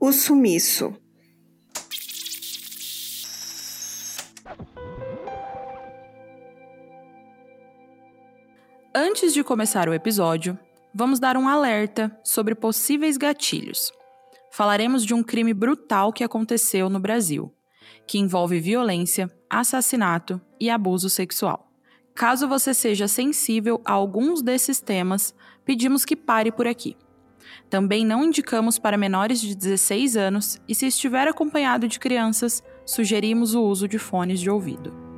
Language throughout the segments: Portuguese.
O sumiço. Antes de começar o episódio, vamos dar um alerta sobre possíveis gatilhos. Falaremos de um crime brutal que aconteceu no Brasil, que envolve violência, assassinato e abuso sexual. Caso você seja sensível a alguns desses temas, pedimos que pare por aqui. Também não indicamos para menores de 16 anos e, se estiver acompanhado de crianças, sugerimos o uso de fones de ouvido.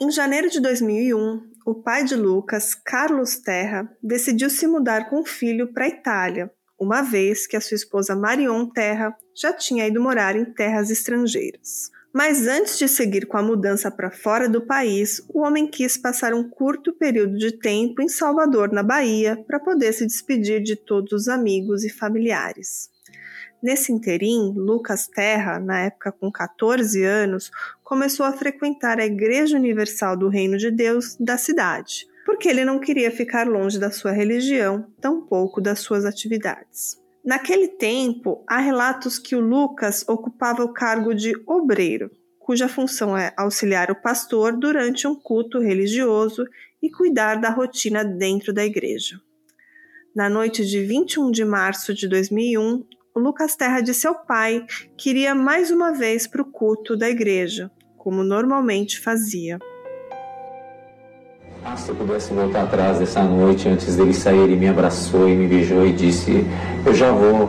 Em janeiro de 2001, o pai de Lucas, Carlos Terra, decidiu se mudar com o filho para a Itália, uma vez que a sua esposa Marion Terra já tinha ido morar em terras estrangeiras. Mas antes de seguir com a mudança para fora do país, o homem quis passar um curto período de tempo em Salvador, na Bahia, para poder se despedir de todos os amigos e familiares. Nesse interim, Lucas Terra, na época com 14 anos, começou a frequentar a Igreja Universal do Reino de Deus da cidade, porque ele não queria ficar longe da sua religião, tampouco das suas atividades. Naquele tempo, há relatos que o Lucas ocupava o cargo de obreiro, cuja função é auxiliar o pastor durante um culto religioso e cuidar da rotina dentro da igreja. Na noite de 21 de março de 2001, o Lucas Terra disse ao pai que iria mais uma vez para o culto da igreja, como normalmente fazia. Ah, se eu pudesse voltar atrás dessa noite, antes dele sair, ele me abraçou e me beijou e disse: Eu já vou,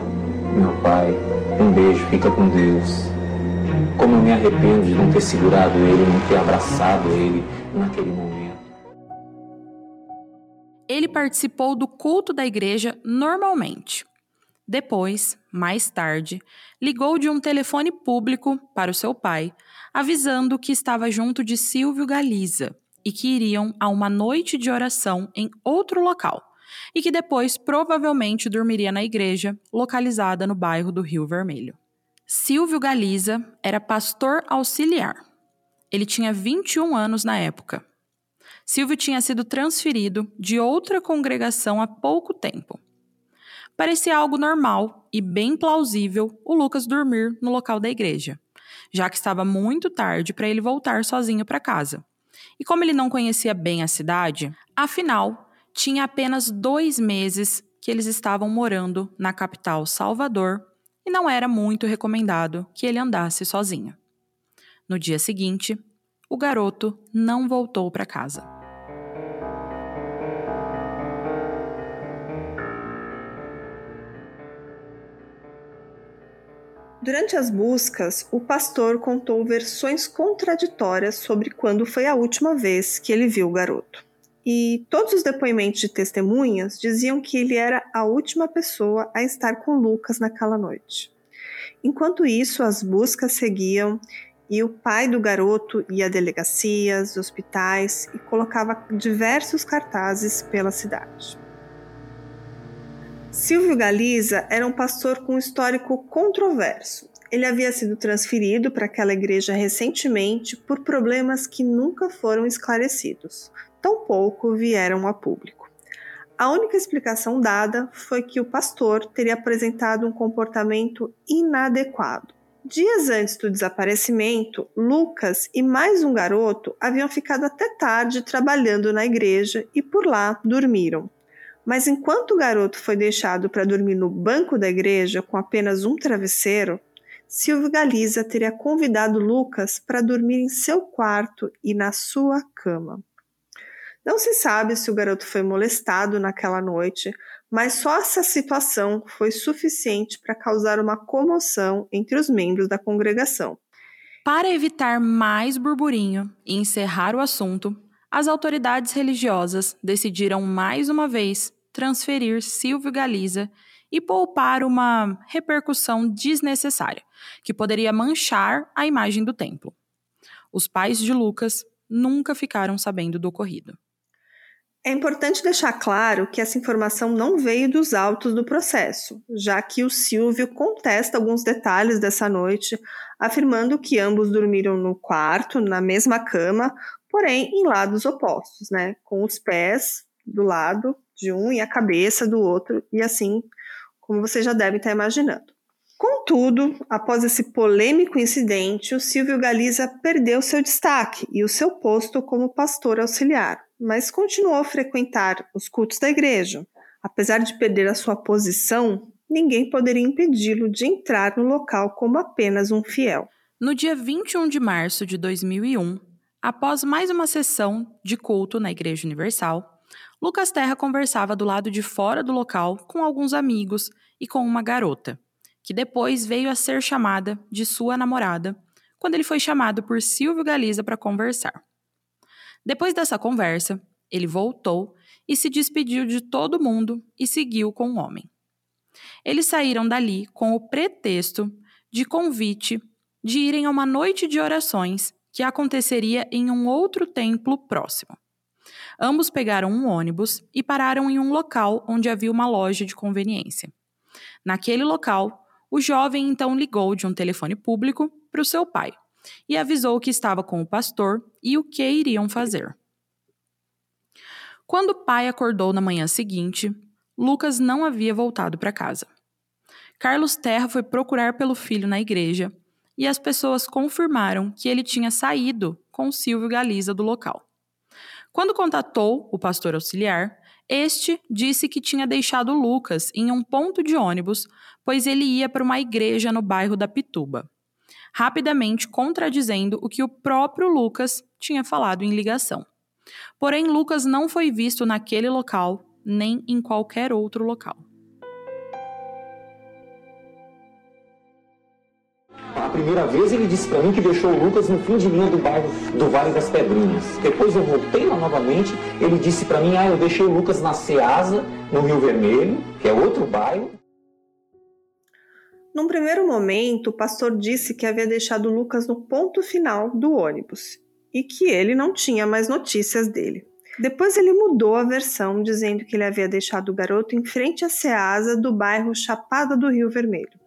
meu pai. Um beijo, fica com Deus. Como eu me arrependo de não ter segurado ele, não ter abraçado ele naquele momento. Ele participou do culto da igreja normalmente. Depois, mais tarde, ligou de um telefone público para o seu pai, avisando que estava junto de Silvio Galiza e que iriam a uma noite de oração em outro local, e que depois provavelmente dormiria na igreja, localizada no bairro do Rio Vermelho. Silvio Galiza era pastor auxiliar. Ele tinha 21 anos na época. Silvio tinha sido transferido de outra congregação há pouco tempo parecia algo normal e bem plausível o Lucas dormir no local da igreja, já que estava muito tarde para ele voltar sozinho para casa. E como ele não conhecia bem a cidade, afinal, tinha apenas dois meses que eles estavam morando na capital Salvador e não era muito recomendado que ele andasse sozinho. No dia seguinte, o garoto não voltou para casa. Durante as buscas, o pastor contou versões contraditórias sobre quando foi a última vez que ele viu o garoto. E todos os depoimentos de testemunhas diziam que ele era a última pessoa a estar com Lucas naquela noite. Enquanto isso, as buscas seguiam e o pai do garoto ia a delegacias, hospitais e colocava diversos cartazes pela cidade. Silvio Galiza era um pastor com histórico controverso. Ele havia sido transferido para aquela igreja recentemente por problemas que nunca foram esclarecidos, tampouco vieram a público. A única explicação dada foi que o pastor teria apresentado um comportamento inadequado. Dias antes do desaparecimento, Lucas e mais um garoto haviam ficado até tarde trabalhando na igreja e por lá dormiram. Mas enquanto o garoto foi deixado para dormir no banco da igreja com apenas um travesseiro, Silvio Galiza teria convidado Lucas para dormir em seu quarto e na sua cama. Não se sabe se o garoto foi molestado naquela noite, mas só essa situação foi suficiente para causar uma comoção entre os membros da congregação. Para evitar mais burburinho e encerrar o assunto, as autoridades religiosas decidiram mais uma vez transferir Silvio Galiza e poupar uma repercussão desnecessária, que poderia manchar a imagem do templo. Os pais de Lucas nunca ficaram sabendo do ocorrido. É importante deixar claro que essa informação não veio dos autos do processo, já que o Silvio contesta alguns detalhes dessa noite, afirmando que ambos dormiram no quarto, na mesma cama, porém em lados opostos, né? Com os pés do lado de um e a cabeça do outro, e assim como vocês já devem estar imaginando. Contudo, após esse polêmico incidente, o Silvio Galiza perdeu seu destaque e o seu posto como pastor auxiliar, mas continuou a frequentar os cultos da igreja. Apesar de perder a sua posição, ninguém poderia impedi-lo de entrar no local como apenas um fiel. No dia 21 de março de 2001, após mais uma sessão de culto na Igreja Universal, Lucas Terra conversava do lado de fora do local com alguns amigos e com uma garota, que depois veio a ser chamada de sua namorada, quando ele foi chamado por Silvio Galiza para conversar. Depois dessa conversa, ele voltou e se despediu de todo mundo e seguiu com o homem. Eles saíram dali com o pretexto de convite de irem a uma noite de orações que aconteceria em um outro templo próximo. Ambos pegaram um ônibus e pararam em um local onde havia uma loja de conveniência. Naquele local, o jovem então ligou de um telefone público para o seu pai e avisou que estava com o pastor e o que iriam fazer. Quando o pai acordou na manhã seguinte, Lucas não havia voltado para casa. Carlos Terra foi procurar pelo filho na igreja e as pessoas confirmaram que ele tinha saído com Silvio Galiza do local. Quando contatou o pastor auxiliar, este disse que tinha deixado Lucas em um ponto de ônibus, pois ele ia para uma igreja no bairro da Pituba, rapidamente contradizendo o que o próprio Lucas tinha falado em ligação. Porém, Lucas não foi visto naquele local nem em qualquer outro local. A primeira vez ele disse para mim que deixou o Lucas no fim de linha do bairro do Vale das Pedrinhas. Depois eu voltei lá novamente, ele disse para mim, ah, eu deixei o Lucas na Ceasa, no Rio Vermelho, que é outro bairro. Num primeiro momento, o pastor disse que havia deixado o Lucas no ponto final do ônibus e que ele não tinha mais notícias dele. Depois ele mudou a versão, dizendo que ele havia deixado o garoto em frente à Ceasa do bairro Chapada do Rio Vermelho.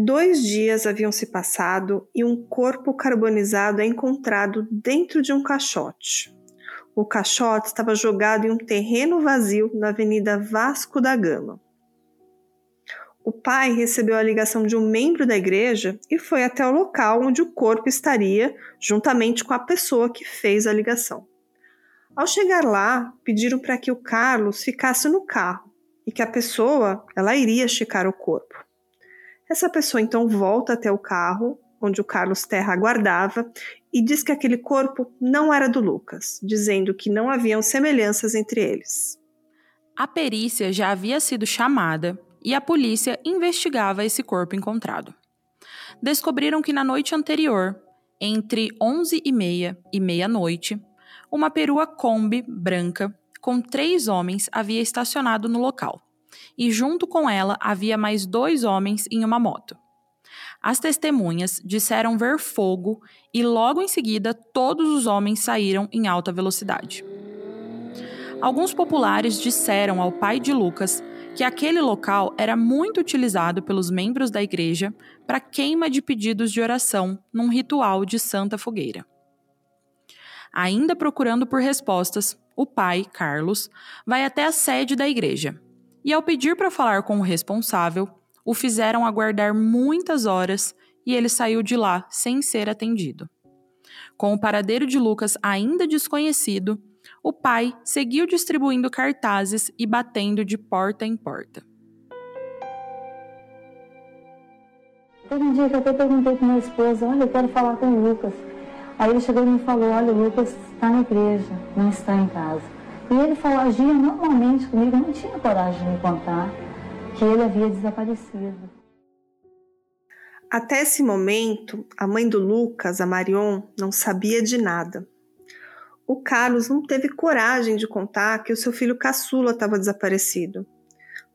Dois dias haviam se passado e um corpo carbonizado é encontrado dentro de um caixote. O caixote estava jogado em um terreno vazio na Avenida Vasco da Gama. O pai recebeu a ligação de um membro da igreja e foi até o local onde o corpo estaria, juntamente com a pessoa que fez a ligação. Ao chegar lá, pediram para que o Carlos ficasse no carro e que a pessoa ela iria checar o corpo. Essa pessoa então volta até o carro onde o Carlos Terra aguardava e diz que aquele corpo não era do Lucas, dizendo que não haviam semelhanças entre eles. A perícia já havia sido chamada e a polícia investigava esse corpo encontrado. Descobriram que na noite anterior, entre 11 e meia e meia-noite, uma perua Kombi branca com três homens havia estacionado no local e junto com ela havia mais dois homens em uma moto. As testemunhas disseram ver fogo e logo em seguida todos os homens saíram em alta velocidade. Alguns populares disseram ao pai de Lucas que aquele local era muito utilizado pelos membros da igreja para queima de pedidos de oração num ritual de santa fogueira. Ainda procurando por respostas, o pai, Carlos, vai até a sede da igreja e, ao pedir para falar com o responsável, o fizeram aguardar muitas horas e ele saiu de lá sem ser atendido. Com o paradeiro de Lucas ainda desconhecido, o pai seguiu distribuindo cartazes e batendo de porta em porta. Teve um dia que eu até perguntei para minha esposa, olha, eu quero falar com o Lucas. Aí ele chegou e me falou, olha, o Lucas está na igreja, não está em casa. E ele falou, agia normalmente comigo, não tinha coragem de me contar que ele havia desaparecido. Até esse momento, a mãe do Lucas, a Marion, não sabia de nada. O Carlos não teve coragem de contar que o seu filho caçula estava desaparecido.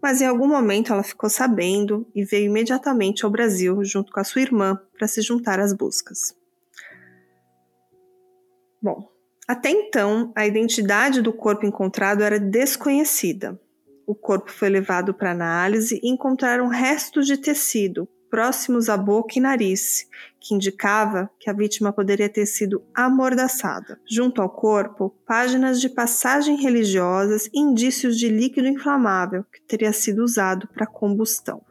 Mas em algum momento ela ficou sabendo e veio imediatamente ao Brasil junto com a sua irmã para se juntar às buscas. Bom, até então, a identidade do corpo encontrado era desconhecida. O corpo foi levado para análise e encontraram restos de tecido, próximos à boca e nariz, que indicava que a vítima poderia ter sido amordaçada. Junto ao corpo, páginas de passagem religiosas e indícios de líquido inflamável que teria sido usado para combustão.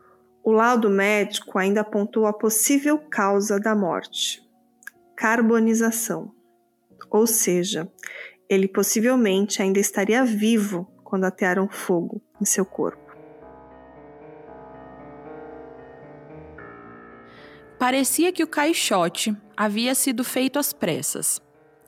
O laudo médico ainda apontou a possível causa da morte: carbonização. Ou seja, ele possivelmente ainda estaria vivo quando atearam fogo em seu corpo. Parecia que o caixote havia sido feito às pressas.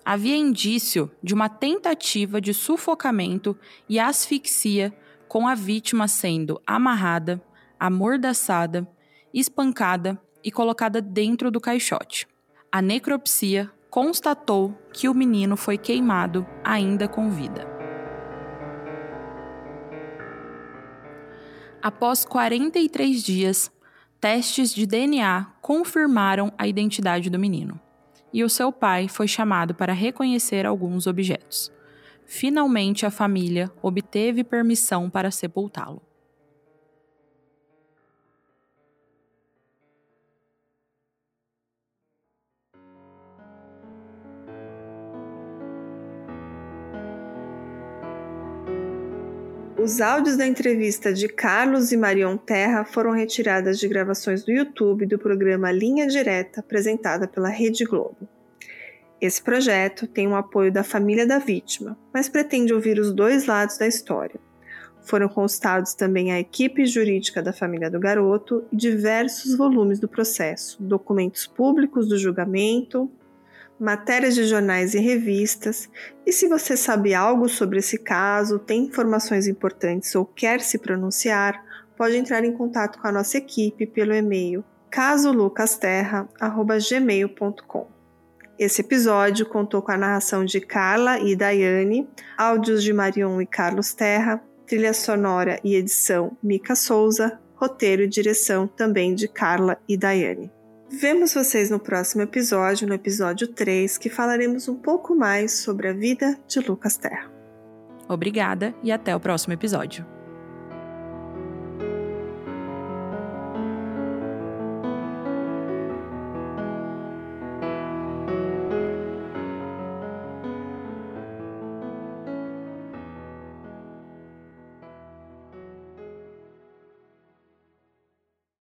Havia indício de uma tentativa de sufocamento e asfixia, com a vítima sendo amarrada, amordaçada, espancada e colocada dentro do caixote. A necropsia constatou que o menino foi queimado ainda com vida. Após 43 dias, testes de DNA confirmaram a identidade do menino, e o seu pai foi chamado para reconhecer alguns objetos. Finalmente, a família obteve permissão para sepultá-lo. Os áudios da entrevista de Carlos e Marion Terra foram retiradas de gravações do YouTube do programa Linha Direta, apresentada pela Rede Globo. Esse projeto tem o apoio da família da vítima, mas pretende ouvir os dois lados da história. Foram constados também a equipe jurídica da família do garoto e diversos volumes do processo, documentos públicos do julgamento, matérias de jornais e revistas. E se você sabe algo sobre esse caso, tem informações importantes ou quer se pronunciar, pode entrar em contato com a nossa equipe pelo e-mail casolucasterra@gmail.com. Esse episódio contou com a narração de Carla e Daiane, áudios de Marion e Carlos Terra, trilha sonora e edição Mica Souza, roteiro e direção também de Carla e Daiane. Vemos vocês no próximo episódio, no episódio 3, que falaremos um pouco mais sobre a vida de Lucas Terra. Obrigada e até o próximo episódio.